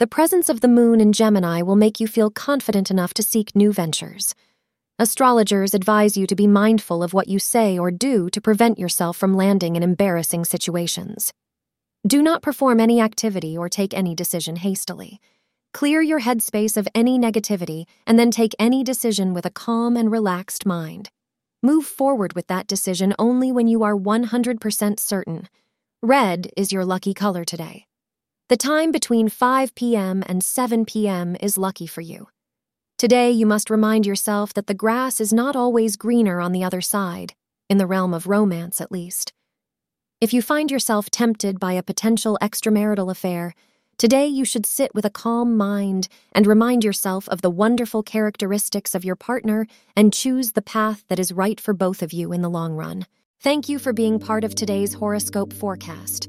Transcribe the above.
the presence of the moon in Gemini will make you feel confident enough to seek new ventures. Astrologers advise you to be mindful of what you say or do to prevent yourself from landing in embarrassing situations. Do not perform any activity or take any decision hastily. Clear your headspace of any negativity and then take any decision with a calm and relaxed mind. Move forward with that decision only when you are 100% certain. Red is your lucky color today. The time between 5 p.m. and 7 p.m. is lucky for you. Today, you must remind yourself that the grass is not always greener on the other side, in the realm of romance at least. If you find yourself tempted by a potential extramarital affair, today you should sit with a calm mind and remind yourself of the wonderful characteristics of your partner and choose the path that is right for both of you in the long run. Thank you for being part of today's horoscope forecast.